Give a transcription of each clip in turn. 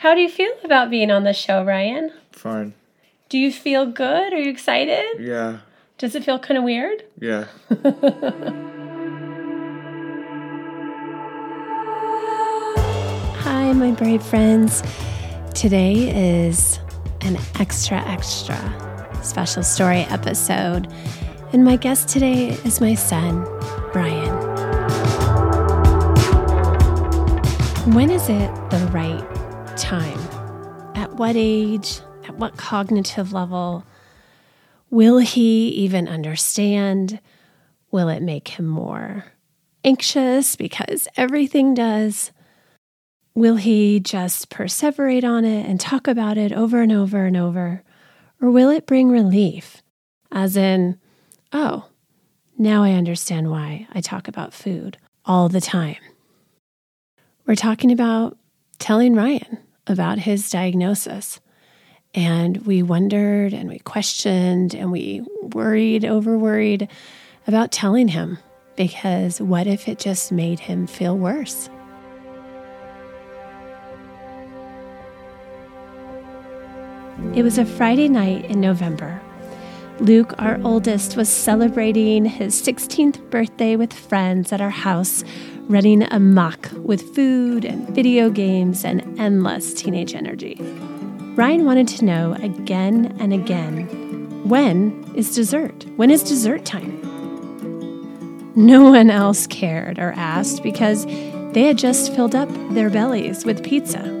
How do you feel about being on the show, Ryan? Fine. Do you feel good? Are you excited? Yeah. Does it feel kind of weird? Yeah. Hi, my brave friends. Today is an extra, extra special story episode. And my guest today is my son, Ryan. When is it the right time? At what age? At what cognitive level? Will he even understand? Will it make him more anxious because everything does? Will he just perseverate on it and talk about it over and over and over? Or will it bring relief? As in, oh, now I understand why I talk about food all the time. We're talking about telling Ryan about his diagnosis. And we wondered and we questioned and we worried, over worried about telling him because what if it just made him feel worse? It was a Friday night in November. Luke, our oldest, was celebrating his 16th birthday with friends at our house, running amok with food and video games and endless teenage energy. Ryan wanted to know again and again when is dessert? When is dessert time? No one else cared or asked because they had just filled up their bellies with pizza.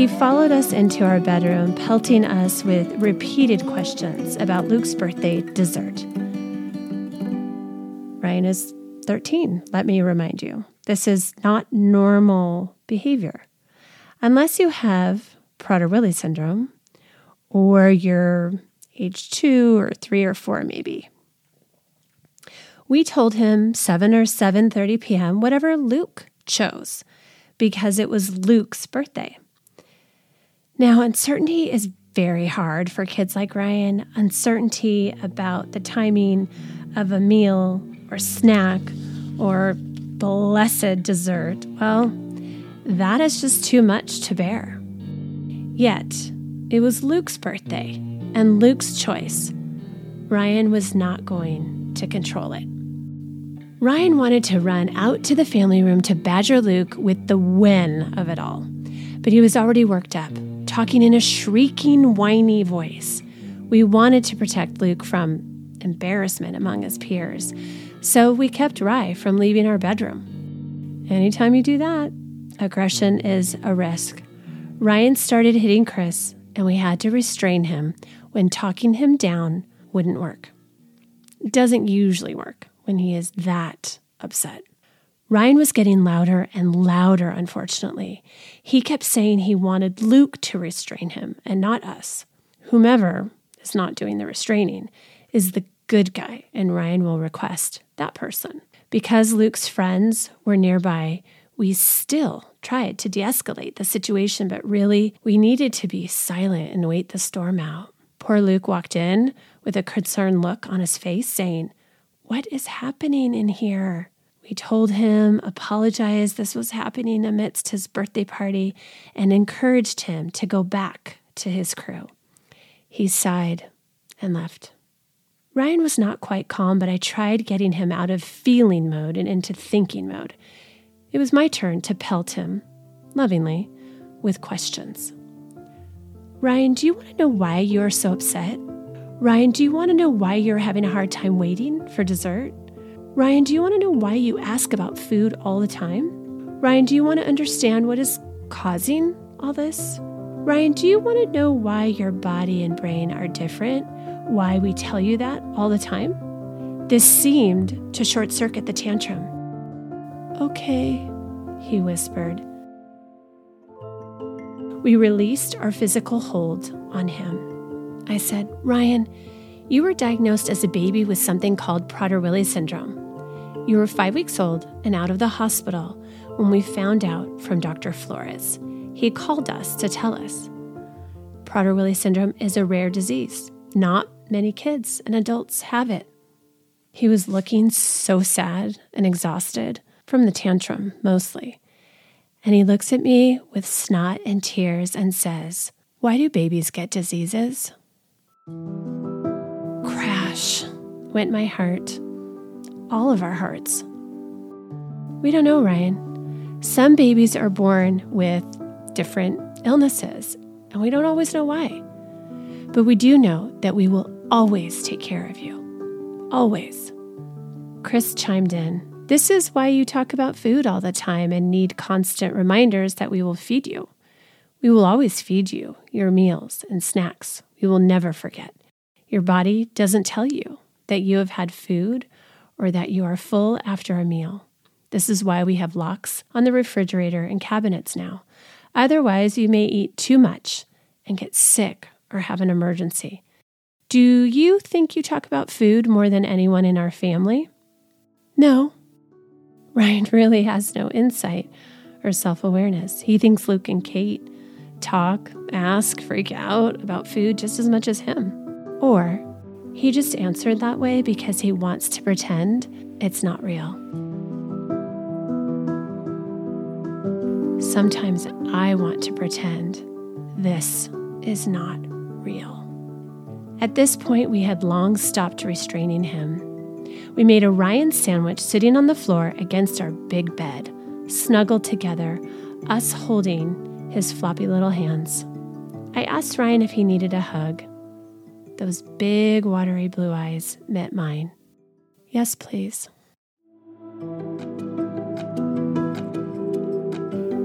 He followed us into our bedroom, pelting us with repeated questions about Luke's birthday dessert. Ryan is 13, let me remind you. This is not normal behavior. Unless you have Prader-Willi syndrome or you're age 2 or 3 or 4 maybe. We told him 7 or 7:30 p.m., whatever Luke chose, because it was Luke's birthday. Now, uncertainty is very hard for kids like Ryan. Uncertainty about the timing of a meal or snack or blessed dessert, well, that is just too much to bear. Yet, it was Luke's birthday and Luke's choice. Ryan was not going to control it. Ryan wanted to run out to the family room to badger Luke with the win of it all, but he was already worked up talking in a shrieking, whiny voice. We wanted to protect Luke from embarrassment among his peers, so we kept Rye from leaving our bedroom. Anytime you do that, aggression is a risk. Ryan started hitting Chris, and we had to restrain him when talking him down wouldn't work. It doesn't usually work when he is that upset. Ryan was getting louder and louder, unfortunately. He kept saying he wanted Luke to restrain him and not us. Whomever is not doing the restraining is the good guy, and Ryan will request that person. Because Luke's friends were nearby, we still tried to de escalate the situation, but really, we needed to be silent and wait the storm out. Poor Luke walked in with a concerned look on his face, saying, What is happening in here? We told him, apologized this was happening amidst his birthday party, and encouraged him to go back to his crew. He sighed and left. Ryan was not quite calm, but I tried getting him out of feeling mode and into thinking mode. It was my turn to pelt him, lovingly, with questions. Ryan, do you want to know why you are so upset? Ryan, do you want to know why you're having a hard time waiting for dessert? Ryan, do you want to know why you ask about food all the time? Ryan, do you want to understand what is causing all this? Ryan, do you want to know why your body and brain are different? Why we tell you that all the time? This seemed to short circuit the tantrum. Okay, he whispered. We released our physical hold on him. I said, Ryan, you were diagnosed as a baby with something called Prader-Willi syndrome. You were five weeks old and out of the hospital when we found out from Dr. Flores. He called us to tell us. Prader-Willi syndrome is a rare disease. Not many kids and adults have it. He was looking so sad and exhausted from the tantrum mostly. And he looks at me with snot and tears and says, Why do babies get diseases? Crash went my heart, all of our hearts. We don't know, Ryan. Some babies are born with different illnesses, and we don't always know why. But we do know that we will always take care of you. Always. Chris chimed in. This is why you talk about food all the time and need constant reminders that we will feed you. We will always feed you your meals and snacks. We will never forget. Your body doesn't tell you that you have had food or that you are full after a meal. This is why we have locks on the refrigerator and cabinets now. Otherwise, you may eat too much and get sick or have an emergency. Do you think you talk about food more than anyone in our family? No. Ryan really has no insight or self awareness. He thinks Luke and Kate talk, ask, freak out about food just as much as him. Or he just answered that way because he wants to pretend it's not real. Sometimes I want to pretend this is not real. At this point, we had long stopped restraining him. We made a Ryan sandwich sitting on the floor against our big bed, snuggled together, us holding his floppy little hands. I asked Ryan if he needed a hug. Those big, watery blue eyes met mine. Yes, please.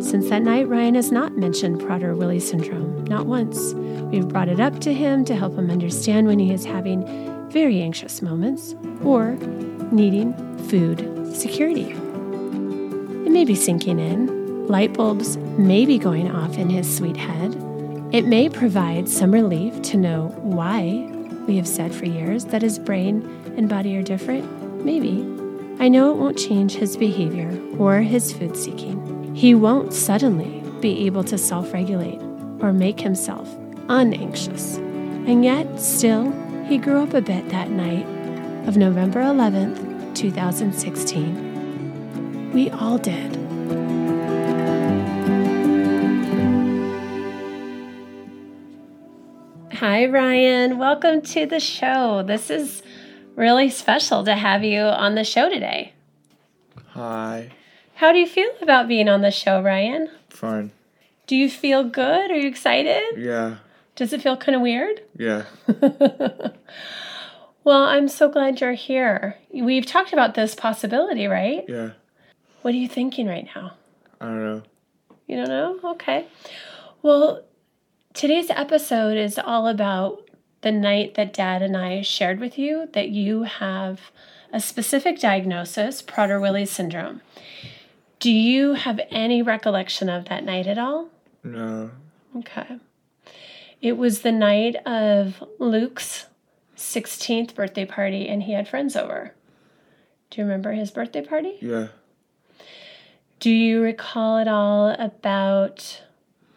Since that night, Ryan has not mentioned Prader-Willi syndrome, not once. We've brought it up to him to help him understand when he is having very anxious moments or needing food security. It may be sinking in. Light bulbs may be going off in his sweet head. It may provide some relief to know why we have said for years that his brain and body are different. Maybe. I know it won't change his behavior or his food seeking. He won't suddenly be able to self regulate or make himself unanxious. And yet, still, he grew up a bit that night of November 11th, 2016. We all did. Hi, Ryan. Welcome to the show. This is really special to have you on the show today. Hi. How do you feel about being on the show, Ryan? Fine. Do you feel good? Are you excited? Yeah. Does it feel kind of weird? Yeah. well, I'm so glad you're here. We've talked about this possibility, right? Yeah. What are you thinking right now? I don't know. You don't know? Okay. Well, today's episode is all about the night that Dad and I shared with you that you have a specific diagnosis, Prader-Willi syndrome. Do you have any recollection of that night at all? No. Okay. It was the night of Luke's 16th birthday party, and he had friends over. Do you remember his birthday party? Yeah. Do you recall at all about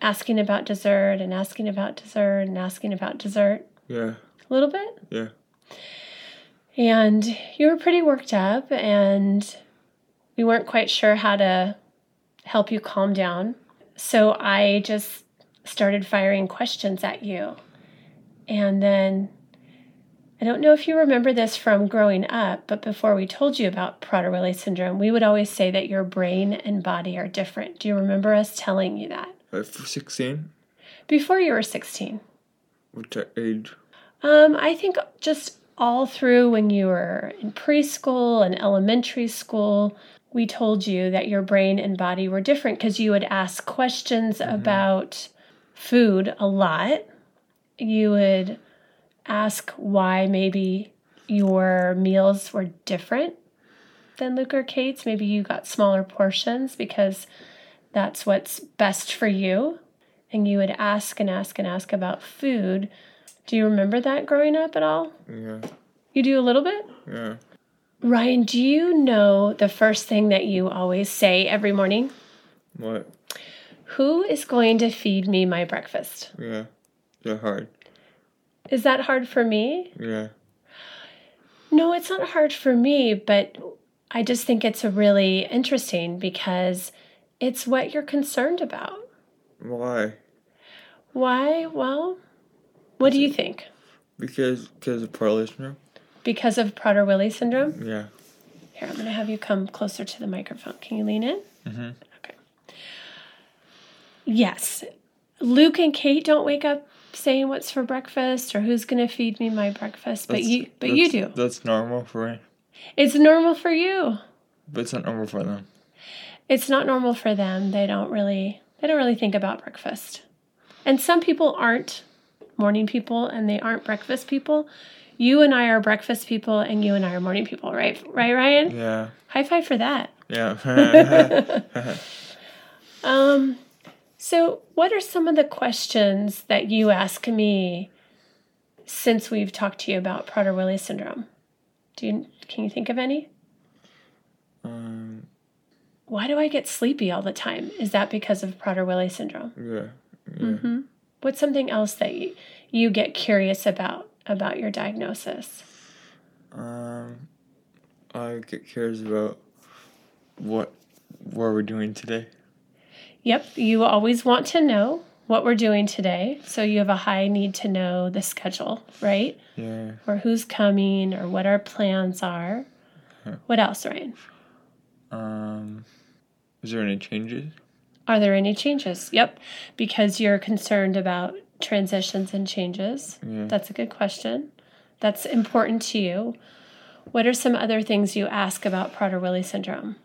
asking about dessert and asking about dessert and asking about dessert? Yeah. A little bit? Yeah. And you were pretty worked up, and we weren't quite sure how to help you calm down. So I just started firing questions at you. And then I don't know if you remember this from growing up, but before we told you about Prader-Willi syndrome, we would always say that your brain and body are different. Do you remember us telling you that? At 16? Before you were 16. What age? Um, I think just all through when you were in preschool and elementary school, we told you that your brain and body were different because you would ask questions mm-hmm. about food a lot. You would ask why maybe your meals were different than Luke or Kate's. Maybe you got smaller portions because that's what's best for you. And you would ask and ask and ask about food. Do you remember that growing up at all? Yeah. You do a little bit? Yeah. Ryan, do you know the first thing that you always say every morning? What? Who is going to feed me my breakfast? Yeah. They're hard. Is that hard for me? Yeah. No, it's not hard for me, but I just think it's really interesting because It's what you're concerned about. Why? Why? Well, what do you think? Because because of Prader-Willi syndrome. Because of Prader-Willi syndrome? Yeah. Here, I'm going to have you come closer to the microphone. Can you lean in? Mm-hmm. Okay. Yes. Luke and Kate don't wake up saying what's for breakfast or who's going to feed me my breakfast, but you but you do. That's normal for me, It's normal for you. but it's not normal for them. It's not normal for them. They don't really they don't really think about breakfast. And some people aren't morning people and they aren't breakfast people. You and I are breakfast people and you and I are morning people, right? Right, Ryan? Yeah. High five for that. Yeah. Um, so, what are some of the questions that you ask me since we've talked to you about Prader-Willi syndrome? Do you can you think of any? um. Why do I get sleepy all the time? Is that because of Prader-Willi syndrome? Yeah. Yeah. hmm What's something else that you, you get curious about about your diagnosis? Um. I get curious about what what we're doing today. Yep, you always want to know what we're doing today, so you have a high need to know the schedule, right? Yeah. Or who's coming, or what our plans are. What else, Ryan? Um. Is there any changes? Are there any changes? Yep, because you're concerned about transitions and changes. Yeah. That's a good question. That's important to you. What are some other things you ask about Prader-Willi syndrome,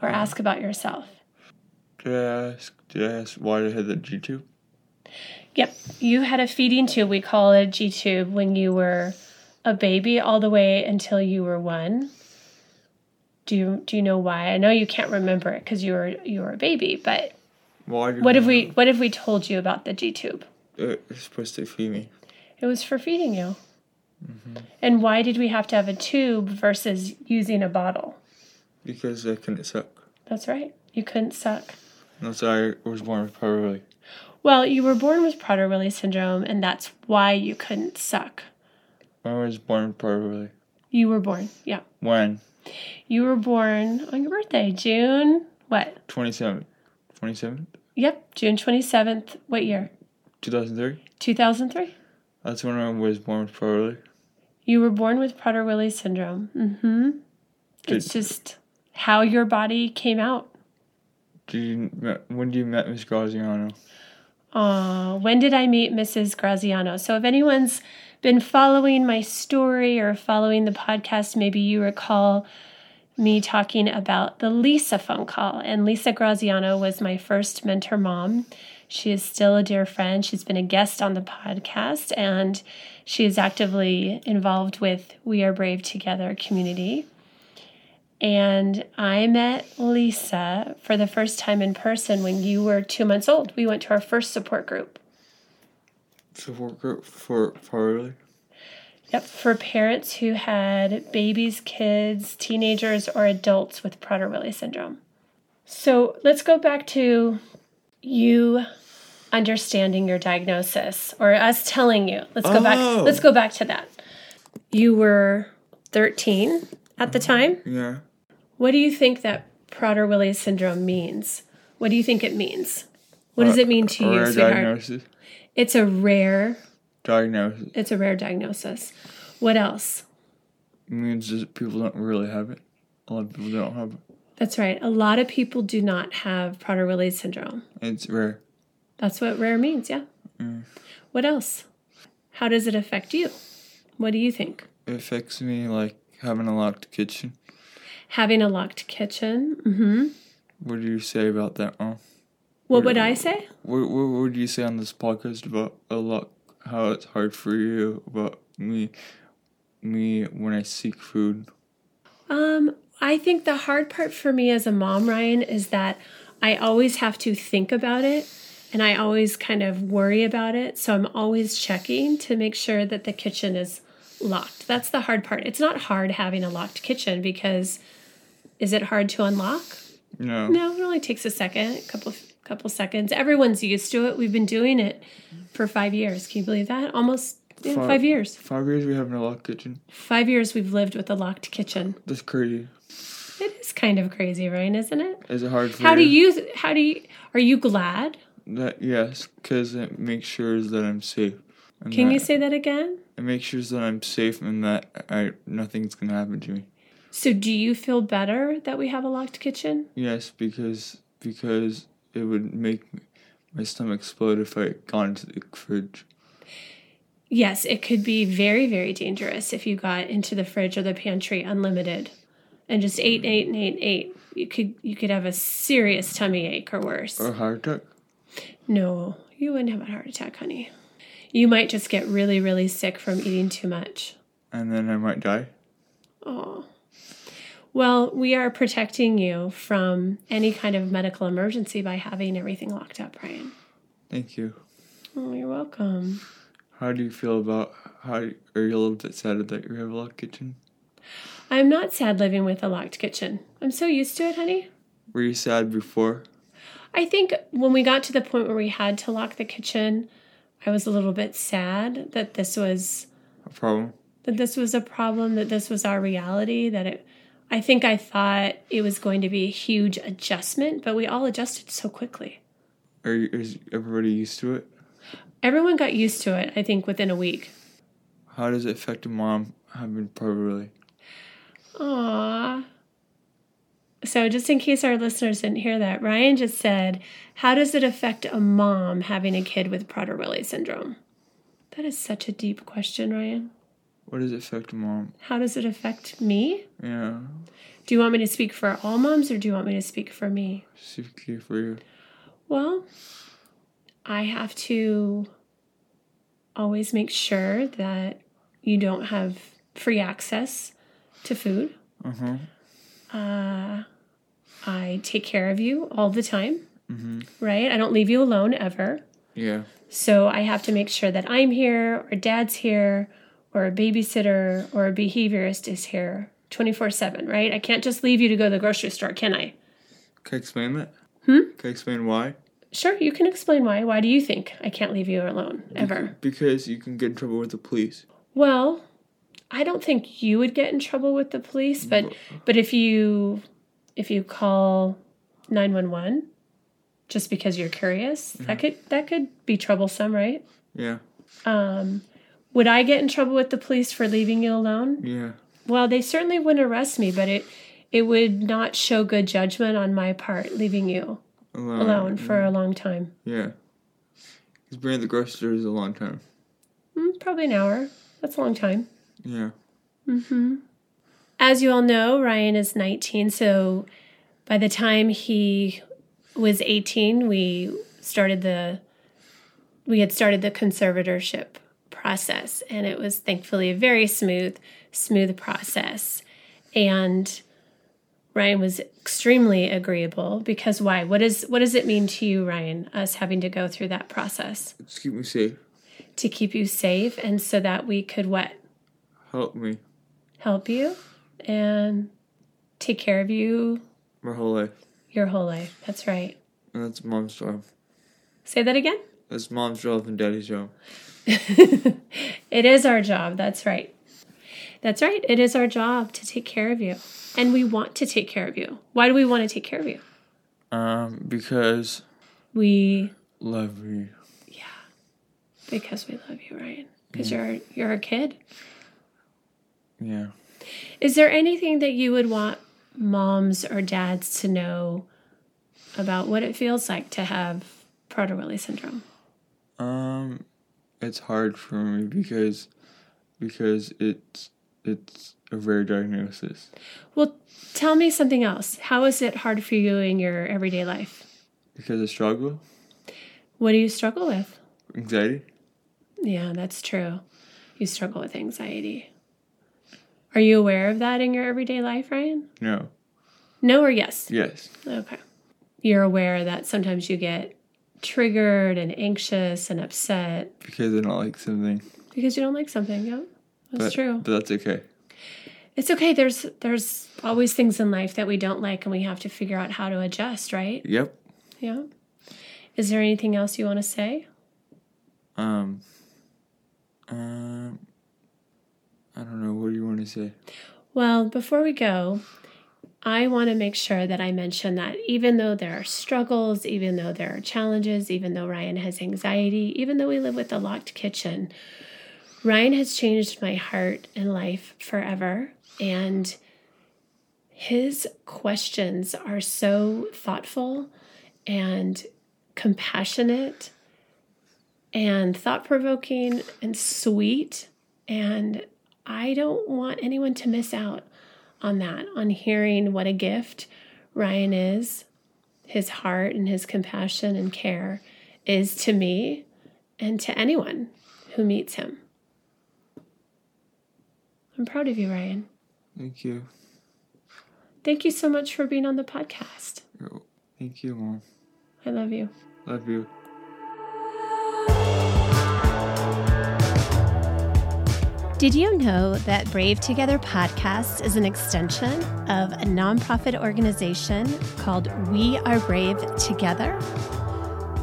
or um, ask about yourself? Did I ask? Did I ask why I had the G tube? Yep, you had a feeding tube. We call it a G tube when you were a baby, all the way until you were one. Do you do you know why? I know you can't remember it because you were you were a baby, but what have we what have we told you about the G tube? Uh, it's supposed to feed me. It was for feeding you. Mm-hmm. And why did we have to have a tube versus using a bottle? Because I couldn't suck. That's right. You couldn't suck. That's why I was born with Prader-Willi. Well, you were born with Prader-Willi syndrome, and that's why you couldn't suck. I was born with Prader-Willi. You were born, yeah. When? You were born on your birthday, June what? 27th. 27th? Yep, June 27th. What year? 2003? 2003. That's when I was born with Prader-Willi. You were born with Prader-Willi syndrome. Mm-hmm. It's just how your body came out. Did you when did you met Miss Graziano? Uh, when did I meet Mrs. Graziano? So, if anyone's been following my story or following the podcast, maybe you recall me talking about the Lisa phone call. And Lisa Graziano was my first mentor mom. She is still a dear friend. She's been a guest on the podcast and she is actively involved with We Are Brave Together community. And I met Lisa for the first time in person when you were two months old. We went to our first support group. Support group for Prader-Willi? Yep, for parents who had babies, kids, teenagers, or adults with Prader-Willi syndrome. So let's go back to you understanding your diagnosis, or us telling you. Let's go back. Oh. Let's go back to that. You were 13 at the time. Yeah. What do you think that Prader-Willi syndrome means? What do you think it means? What does uh, it mean to you, sweetheart? diagnosis. It's a rare. Diagnosis. It's a rare diagnosis. What else? It means that people don't really have it. A lot of people don't have it. That's right. A lot of people do not have Prader-Willi syndrome. It's rare. That's what rare means, yeah. Mm. What else? How does it affect you? What do you think? It affects me like having a locked kitchen. Having a locked kitchen. Mm-hmm. What do you say about that, Mom? What would I say? What, what would you say on this podcast about a lock? How it's hard for you about me, me when I seek food. Um, I think the hard part for me as a mom, Ryan, is that I always have to think about it and I always kind of worry about it. So I'm always checking to make sure that the kitchen is locked. That's the hard part. It's not hard having a locked kitchen because is it hard to unlock? No. No, it only takes a second, a couple couple seconds. Everyone's used to it. We've been doing it for 5 years. Can you believe that? Almost yeah, Five. 5 years. Five years we have a locked kitchen. 5 years we've lived with a locked kitchen. That's crazy. It is kind of crazy, Ryan, isn't it? Is it hard for How do you? you how do you are you glad? That yes, because it makes sure that I'm safe. Can you say that again? It makes sure that I'm safe and that I nothing's gonna happen to me. So do you feel better that we have a locked kitchen? Yes, because because it would make my stomach explode if I got into the fridge. Yes, it could be very, very dangerous if you got into the fridge or the pantry unlimited and just mm-hmm. ate, ate, and ate, and ate. You could you could have a serious tummy ache or worse. Or a heart attack. No, you wouldn't have a heart attack, honey. You might just get really, really sick from eating too much. And then I might die. Well, we are protecting you from any kind of medical emergency by having everything locked up, Ryan. Thank you. Oh, you're welcome. How do you feel about how are you a little bit sad that you have a locked kitchen? I'm not sad living with a locked kitchen. I'm so used to it, honey. Were you sad before? I think when we got to the point where we had to lock the kitchen, I was a little bit sad that this was A problem? that this was a problem, that this was our reality, that it I think I thought it was going to be a huge adjustment, but we all adjusted so quickly. Are you, is everybody used to it? Everyone got used to it, I think, within a week. How does it affect a mom having probably? Aww. So, just in case our listeners didn't hear that, Ryan just said, How does it affect a mom having a kid with Prader-Willi syndrome? That is such a deep question, Ryan. What does it affect mom? How does it affect me? Yeah, Do you want me to speak for all moms or do you want me to speak for me? specifically for you. Well, I have to always make sure that you don't have free access to food. Uh huh. Uh, I take care of you all the time, mm-hmm. right? I don't leave you alone ever. Yeah. So I have to make sure that I'm here, or dad's here, or a babysitter or a behaviorist is here 24 7, right? I can't just leave you to go to the grocery store, can I? Can I explain that? Hmm? Can I explain why? Sure, you can explain why. Why do you think I can't leave you alone ever? Because you can get in trouble with the police. Well, I don't think you would get in trouble with the police, but but if you if you call 911 just because you're curious, that could that could be troublesome, right? Yeah. Um would I get in trouble with the police for leaving you alone? Yeah. Well, they certainly wouldn't arrest me, but it it would not show good judgment on my part leaving you Alone. alone for a long time. Yeah. Because being at the grocery store is a long time. Mm, probably an hour. That's a long time. Yeah. Mm-hmm. As you all know, Ryan is 19, so by the time he was 18, we started the we had started the conservatorship process and it was thankfully a very smooth smooth process. And Ryan was extremely agreeable because why? What is what does it mean to you, Ryan, us having to go through that process To keep me safe. to keep you safe and so that we could what? Help me. Help you and take care of you My whole life. your whole life. That's right. And that's mom's job. Say that again. That's mom's job and daddy's job. It is our job. That's right. That's right. It is our job to take care of you. And we want to take care of you. Why do we want to take care of you? Um, because We love you. Yeah. Because we love you, Ryan. Because you're you're a kid. Yeah. Is there anything that you would want moms or dads to know about what it feels like to have Prader-Willi syndrome? Um, it's hard for me because because it's it's a rare diagnosis. Well, tell me something else. How is it hard for you in your everyday life? Because I struggle, What do you struggle with? anxiety. Yeah, that's true. You struggle with anxiety. Are you aware of that in your everyday life, Ryan? No. No or yes? Yes. Okay. You're aware that sometimes you get triggered and anxious and upset Because I don't like something. because you don't like something. Yeah, that's But, true. But that's okay. It's okay. There's there's always things in life that we don't like, and we have to figure out how to adjust. Right? Yep. Yeah. Is there anything else you want to say? Um. Um. I don't know. What do you want to say? Well, before we go, I want to make sure that I mention that even though there are struggles, even though there are challenges, even though Ryan has anxiety, even though we live with a locked kitchen, Ryan has changed my heart and life forever. And his questions are so thoughtful and compassionate and thought provoking and sweet. And I don't want anyone to miss out on that, on hearing what a gift Ryan is, his heart and his compassion and care is to me and to anyone who meets him. I'm proud of you, Ryan. Thank you. Thank you so much for being on the podcast. Thank you, Mom. I love you. Love you. Did you know that Brave Together podcast is an extension of a nonprofit organization called We Are Brave Together?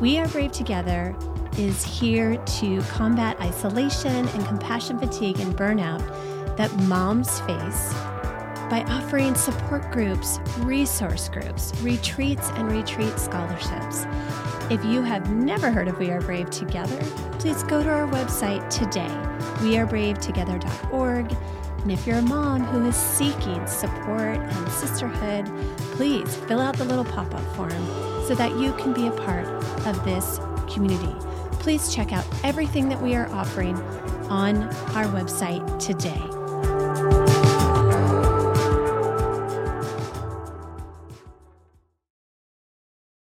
We Are Brave Together is here to combat isolation and compassion fatigue and burnout that moms face by offering support groups, resource groups, retreats, and retreat scholarships. If you have never heard of We Are Brave Together, please go to our website today, wearebravetogether.org. And if you're a mom who is seeking support and sisterhood, please fill out the little pop up form so that you can be a part of this community. Please check out everything that we are offering on our website today.